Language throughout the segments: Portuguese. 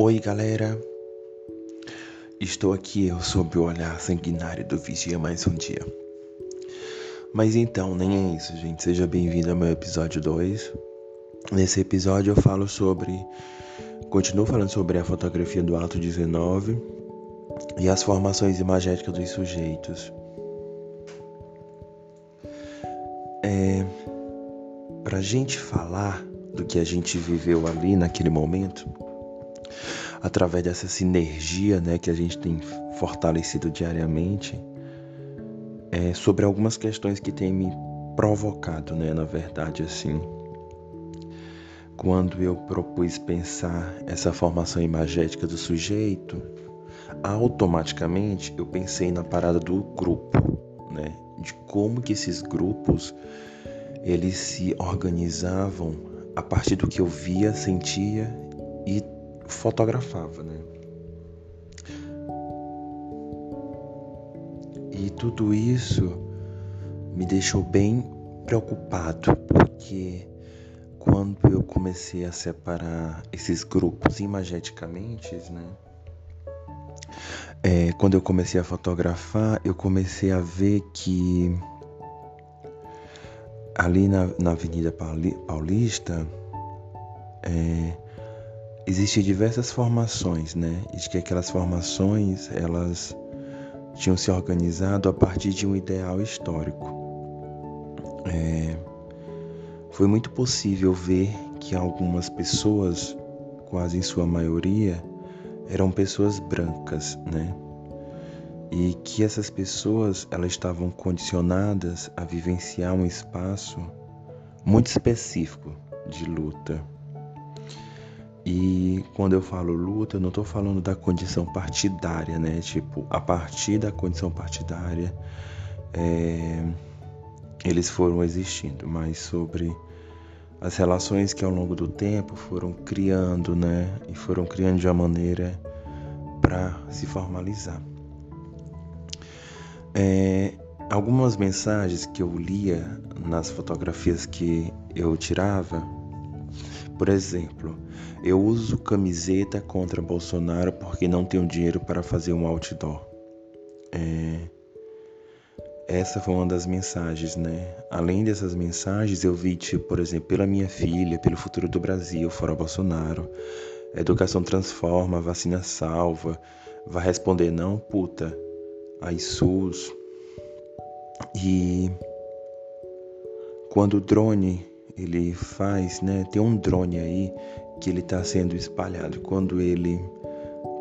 Oi, galera. Estou aqui eu sob o olhar sanguinário do vigia mais um dia. Mas então, nem é isso, gente. Seja bem-vindo ao meu episódio 2. Nesse episódio eu falo sobre. Continuo falando sobre a fotografia do Alto 19 e as formações imagéticas dos sujeitos. É, Para a gente falar do que a gente viveu ali naquele momento, através dessa sinergia né, que a gente tem fortalecido diariamente, é, sobre algumas questões que têm me provocado, né, na verdade, assim. Quando eu propus pensar essa formação imagética do sujeito, automaticamente eu pensei na parada do grupo, né? De como que esses grupos eles se organizavam a partir do que eu via, sentia e fotografava, né? E tudo isso me deixou bem preocupado, porque quando eu comecei a separar esses grupos imageticamente, né? É, quando eu comecei a fotografar, eu comecei a ver que ali na, na Avenida Paulista é, existem diversas formações, né? E de que aquelas formações elas tinham se organizado a partir de um ideal histórico. É, foi muito possível ver que algumas pessoas, quase em sua maioria, eram pessoas brancas, né? E que essas pessoas elas estavam condicionadas a vivenciar um espaço muito específico de luta. E quando eu falo luta, eu não estou falando da condição partidária, né? Tipo, a partir da condição partidária, é, eles foram existindo, mas sobre as relações que ao longo do tempo foram criando, né? E foram criando de uma maneira para se formalizar. É, algumas mensagens que eu lia nas fotografias que eu tirava, por exemplo, eu uso camiseta contra Bolsonaro porque não tenho dinheiro para fazer um outdoor. É, essa foi uma das mensagens, né? Além dessas mensagens, eu vi, tipo, por exemplo, pela minha filha, pelo futuro do Brasil, fora Bolsonaro. Educação transforma, vacina salva. Vai responder não, puta. Aí SUS. E quando o drone ele faz, né? Tem um drone aí que ele está sendo espalhado. Quando ele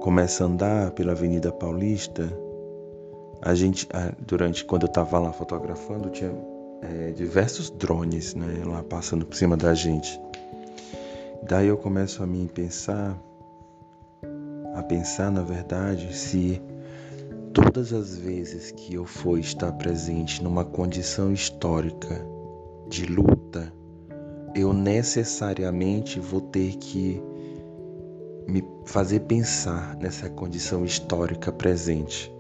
começa a andar pela Avenida Paulista, a gente, durante quando eu estava lá fotografando, tinha é, diversos drones, né, lá passando por cima da gente. Daí eu começo a me pensar, a pensar na verdade, se todas as vezes que eu for estar presente numa condição histórica de luta, eu necessariamente vou ter que me fazer pensar nessa condição histórica presente.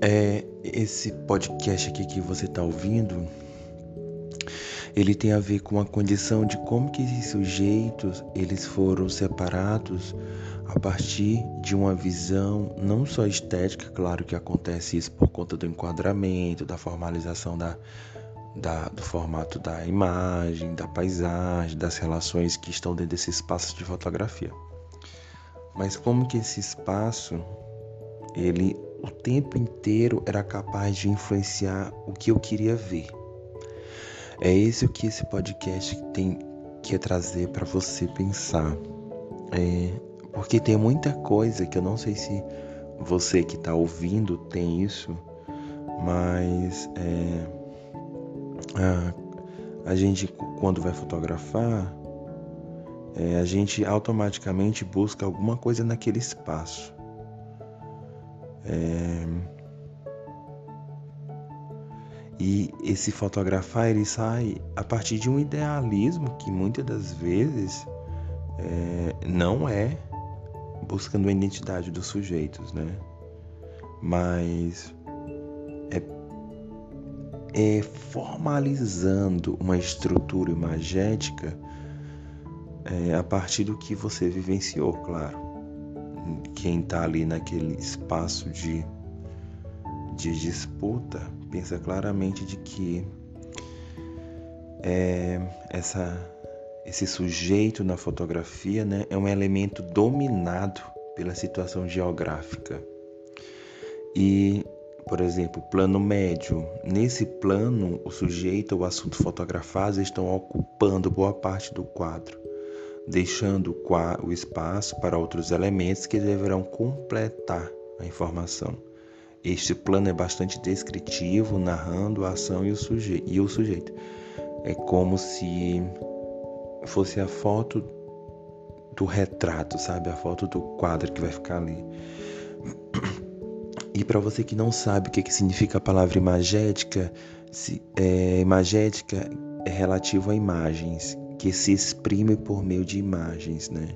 É, esse podcast aqui que você está ouvindo, ele tem a ver com a condição de como que esses sujeitos eles foram separados a partir de uma visão não só estética, claro que acontece isso por conta do enquadramento, da formalização da, da, do formato da imagem, da paisagem, das relações que estão dentro desse espaço de fotografia. Mas como que esse espaço, ele o tempo inteiro era capaz de influenciar o que eu queria ver. É isso que esse podcast tem que trazer para você pensar. É, porque tem muita coisa que eu não sei se você que está ouvindo tem isso, mas é, a, a, gente quando vai fotografar, é, a gente automaticamente busca alguma coisa naquele espaço. É, e esse fotografar ele sai a partir de um idealismo que muitas das vezes é, não é buscando a identidade dos sujeitos, né? Mas é, é, formalizando uma estrutura imagética é, a partir do que você vivenciou, claro. Quem está ali naquele espaço de, de disputa pensa claramente de que é, essa, esse sujeito na fotografia né, é um elemento dominado pela situação geográfica. E, por exemplo, plano médio. Nesse plano, o sujeito ou assunto fotografado estão ocupando boa parte do quadro, deixando o espaço para outros elementos que deverão completar a informação. Este plano é bastante descritivo, narrando a ação e o, suje e o sujeito. É como se fosse a foto do retrato, sabe? A foto do quadro que vai ficar ali. E para você que não sabe o que, que significa a palavra imagética, se, é, imagética é relativo a imagens, que se exprime por meio de imagens, né?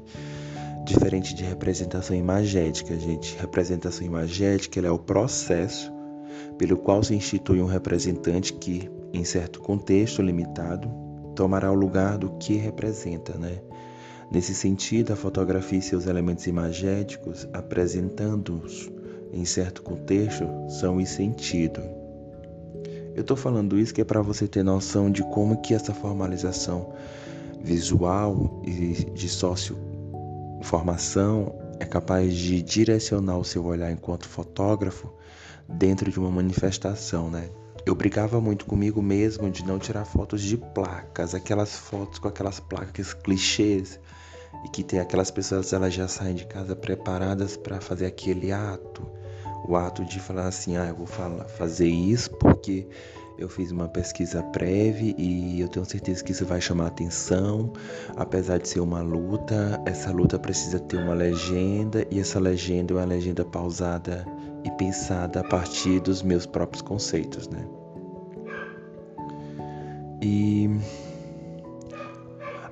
Diferente de representação imagética, gente. Representação imagética é o processo pelo qual se institui um representante que, em certo contexto limitado, tomará o lugar do que representa, né? Nesse sentido, a fotografia e seus elementos imagéticos, apresentando-os em certo contexto, são o sentido. Eu estou falando isso que é para você ter noção de como que essa formalização visual e de socioformação é capaz de direcionar o seu olhar enquanto fotógrafo dentro de uma manifestação, né? Eu brigava muito comigo mesmo de não tirar fotos de placas, aquelas fotos com aquelas placas clichês e que tem aquelas pessoas elas já saem de casa preparadas para fazer aquele ato, o ato de falar assim, ah, eu vou falar, fazer isso porque eu fiz uma pesquisa prévia e eu tenho certeza que isso vai chamar atenção. Apesar de ser uma luta, essa luta precisa ter uma legenda e essa legenda é uma legenda pausada e pensada a partir dos meus próprios conceitos, né? E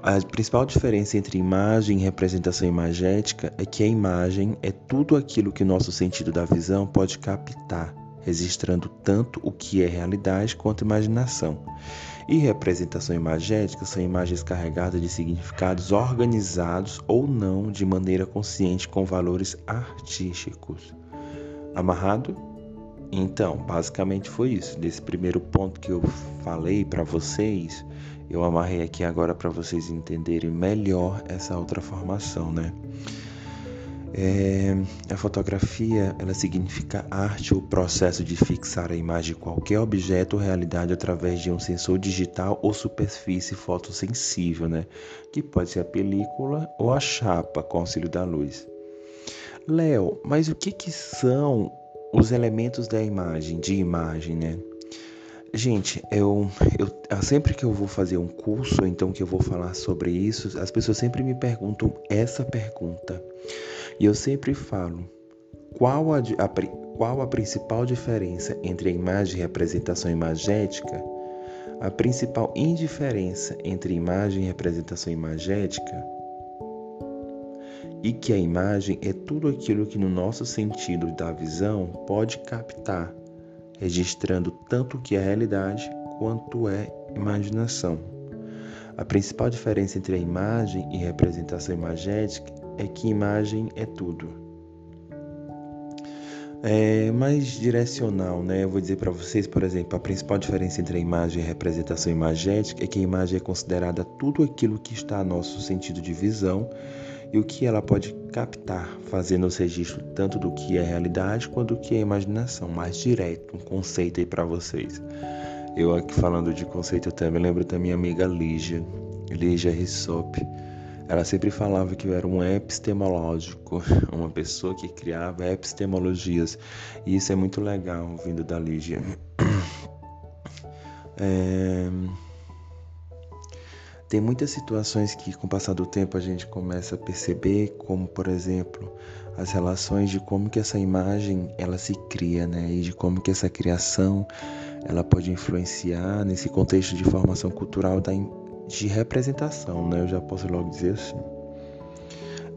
a principal diferença entre imagem e representação imagética é que a imagem é tudo aquilo que o nosso sentido da visão pode captar, registrando tanto o que é realidade quanto imaginação. E representação imagética são imagens carregadas de significados organizados ou não de maneira consciente com valores artísticos. Amarrado? Então, basicamente foi isso. Desse primeiro ponto que eu falei para vocês, eu amarrei aqui agora para vocês entenderem melhor essa outra formação, né? É, a fotografia ela significa arte ou processo de fixar a imagem de qualquer objeto ou realidade através de um sensor digital ou superfície fotossensível, né? que pode ser a película ou a chapa com auxílio da luz. Léo, mas o que, que são os elementos da imagem, de imagem, né? Gente, eu, eu sempre que eu vou fazer um curso, então que eu vou falar sobre isso, as pessoas sempre me perguntam essa pergunta. E eu sempre falo: qual a, a, qual a principal diferença entre a imagem e representação imagética? A principal indiferença entre imagem e representação imagética e que a imagem é tudo aquilo que no nosso sentido da visão pode captar registrando tanto o que é realidade quanto é imaginação. A principal diferença entre a imagem e representação imagética é que imagem é tudo. É mais direcional, né? Eu vou dizer para vocês, por exemplo, a principal diferença entre a imagem e a representação imagética é que a imagem é considerada tudo aquilo que está a nosso sentido de visão e o que ela pode captar, fazendo os registros tanto do que é realidade quanto do que é imaginação, mais direto, um conceito aí para vocês. Eu aqui falando de conceito eu também lembro da minha amiga Lígia, Lígia Rissop. Ela sempre falava que eu era um epistemológico, uma pessoa que criava epistemologias. E isso é muito legal, vindo da Lígia. É... Tem muitas situações que, com o passar do tempo, a gente começa a perceber, como, por exemplo, as relações de como que essa imagem ela se cria, né? E de como que essa criação ela pode influenciar nesse contexto de formação cultural da, de representação, né? Eu já posso logo dizer assim.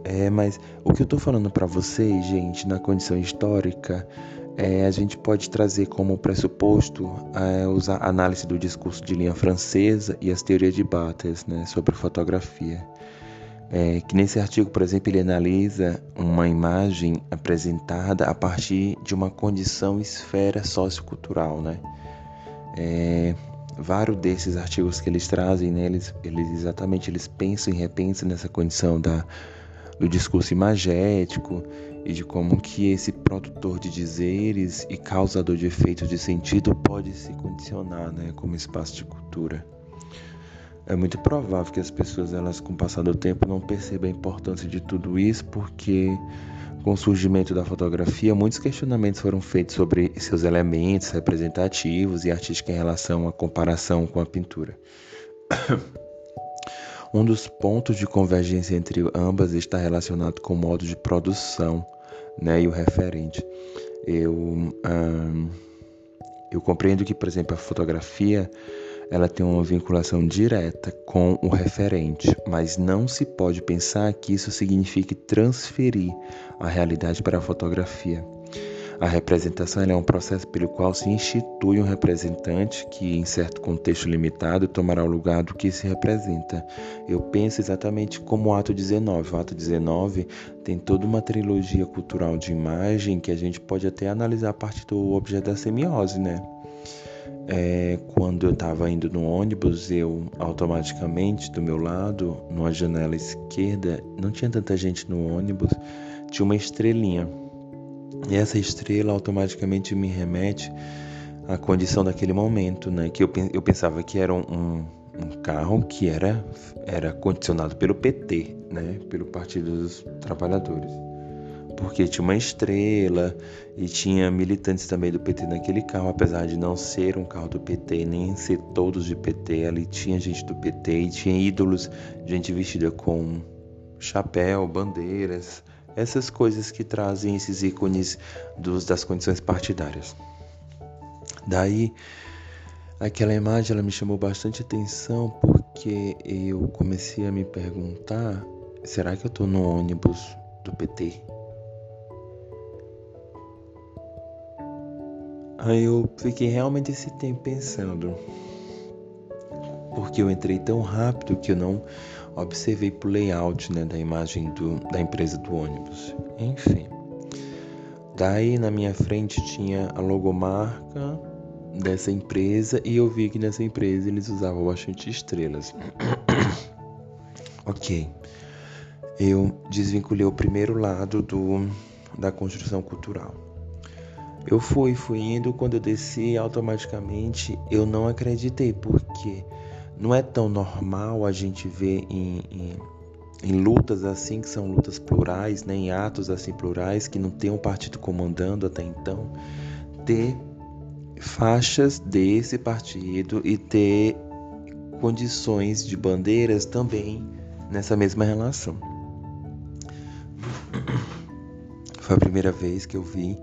É, mas o que eu tô falando para vocês, gente, na condição histórica, é, a gente pode trazer como pressuposto é, a análise do discurso de linha francesa e as teorias de Bates né, sobre fotografia. É, que nesse artigo, por exemplo, ele analisa uma imagem apresentada a partir de uma condição esfera sociocultural, né? É, vários desses artigos que eles trazem, né, eles, eles exatamente eles pensam e repensam nessa condição da, do discurso imagético e de como que esse produtor de dizeres e causador de efeitos de sentido pode se condicionar, né, como espaço de cultura. É muito provável que as pessoas, elas, com o passar do tempo, não percebam a importância de tudo isso, porque com o surgimento da fotografia, muitos questionamentos foram feitos sobre seus elementos representativos e artísticos em relação à comparação com a pintura. Um dos pontos de convergência entre ambas está relacionado com o modo de produção né, e o referente. Eu, eu compreendo que, por exemplo, a fotografia ela tem uma vinculação direta com o referente, mas não se pode pensar que isso signifique transferir a realidade para a fotografia. A representação é um processo pelo qual se institui um representante que, em certo contexto limitado, tomará o lugar do que se representa. Eu penso exatamente como o ato 19. O ato 19 tem toda uma trilogia cultural de imagem que a gente pode até analisar a partir do objeto da semiose, né? É, quando eu estava indo no ônibus, eu automaticamente do meu lado, numa janela esquerda, não tinha tanta gente no ônibus, tinha uma estrelinha. E essa estrela automaticamente me remete à condição daquele momento, né? Que eu, eu pensava que era um, um carro que era, era condicionado pelo PT, né? Pelo Partido dos Trabalhadores porque tinha uma estrela e tinha militantes também do PT naquele carro, apesar de não ser um carro do PT, nem ser todos de PT, ali tinha gente do PT e tinha ídolos, gente vestida com chapéu, bandeiras, essas coisas que trazem esses ícones dos, das condições partidárias. Daí, aquela imagem ela me chamou bastante atenção porque eu comecei a me perguntar: será que eu estou no ônibus do PT? Aí eu fiquei realmente esse tempo pensando. Porque eu entrei tão rápido que eu não observei pro layout né, da imagem do, da empresa do ônibus. Enfim. Daí na minha frente tinha a logomarca dessa empresa e eu vi que nessa empresa eles usavam bastante estrelas. ok. Eu desvinculei o primeiro lado do, da construção cultural. Eu fui, fui indo, quando eu desci automaticamente eu não acreditei, porque não é tão normal a gente ver em, em, em lutas assim, que são lutas plurais, né, em atos assim plurais, que não tem um partido comandando até então, ter faixas desse partido e ter condições de bandeiras também nessa mesma relação. Foi a primeira vez que eu vi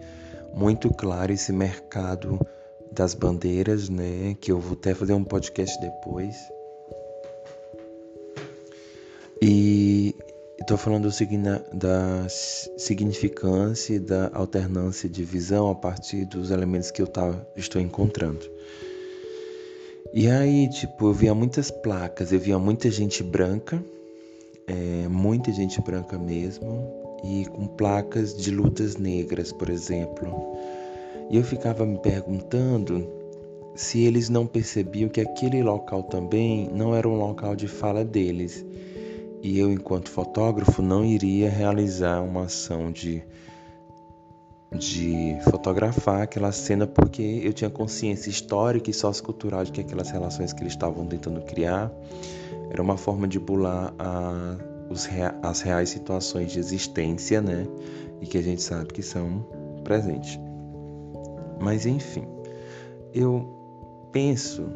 muito claro esse mercado das bandeiras, né? Que eu vou até fazer um podcast depois. E estou falando da significância da alternância de visão a partir dos elementos que eu tá, estou encontrando. E aí, tipo, eu via muitas placas, eu via muita gente branca, é, muita gente branca mesmo, e com placas de lutas negras, por exemplo. E eu ficava me perguntando se eles não percebiam que aquele local também não era um local de fala deles. E eu, enquanto fotógrafo, não iria realizar uma ação de, de fotografar aquela cena porque eu tinha consciência histórica e sociocultural de que aquelas relações que eles estavam tentando criar era uma forma de bular a os, as reais situações de existência, né? E que a gente sabe que são presentes. Mas enfim, eu penso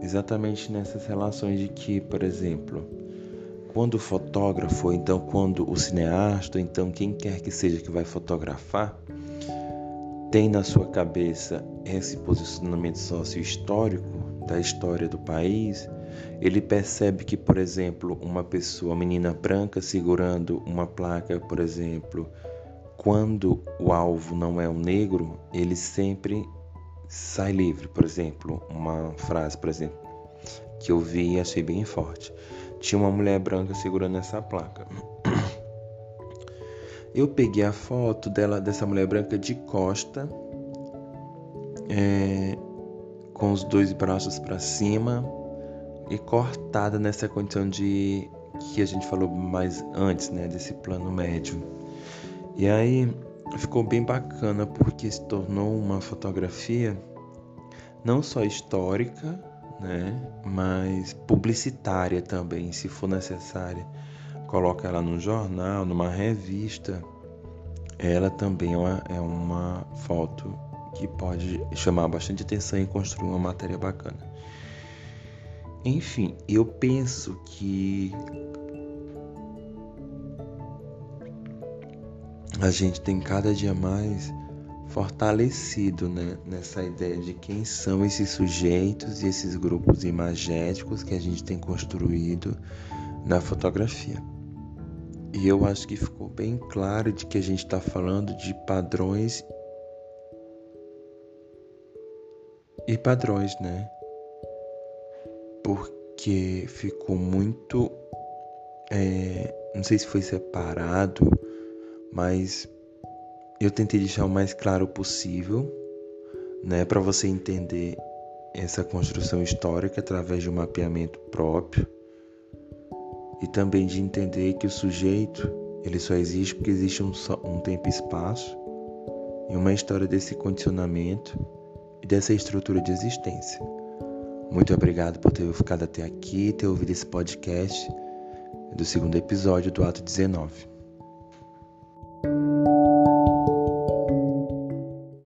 exatamente nessas relações de que, por exemplo, quando o fotógrafo, ou então quando o cineasta, ou então quem quer que seja que vai fotografar, tem na sua cabeça esse posicionamento sócio-histórico da história do país, ele percebe que, por exemplo, uma pessoa, menina branca segurando uma placa, por exemplo, quando o alvo não é um negro, ele sempre sai livre. Por exemplo, uma frase, por exemplo, que eu vi e achei bem forte. Tinha uma mulher branca segurando essa placa. Eu peguei a foto dela, dessa mulher branca de costa, é, com os dois braços para cima e cortada nessa condição de que a gente falou mais antes, né, desse plano médio. E aí ficou bem bacana porque se tornou uma fotografia não só histórica, né, mas publicitária também, se for necessária. Coloca ela no jornal, numa revista. Ela também é uma, é uma foto que pode chamar bastante atenção e construir uma matéria bacana. Enfim, eu penso que a gente tem cada dia mais fortalecido né, nessa ideia de quem são esses sujeitos e esses grupos imagéticos que a gente tem construído na fotografia. E eu acho que ficou bem claro de que a gente está falando de padrões e padrões, né? Porque ficou muito. É, não sei se foi separado, mas eu tentei deixar o mais claro possível, né, para você entender essa construção histórica através de um mapeamento próprio e também de entender que o sujeito ele só existe porque existe um, um tempo e espaço e uma história desse condicionamento e dessa estrutura de existência. Muito obrigado por ter ficado até aqui ter ouvido esse podcast do segundo episódio do Ato 19.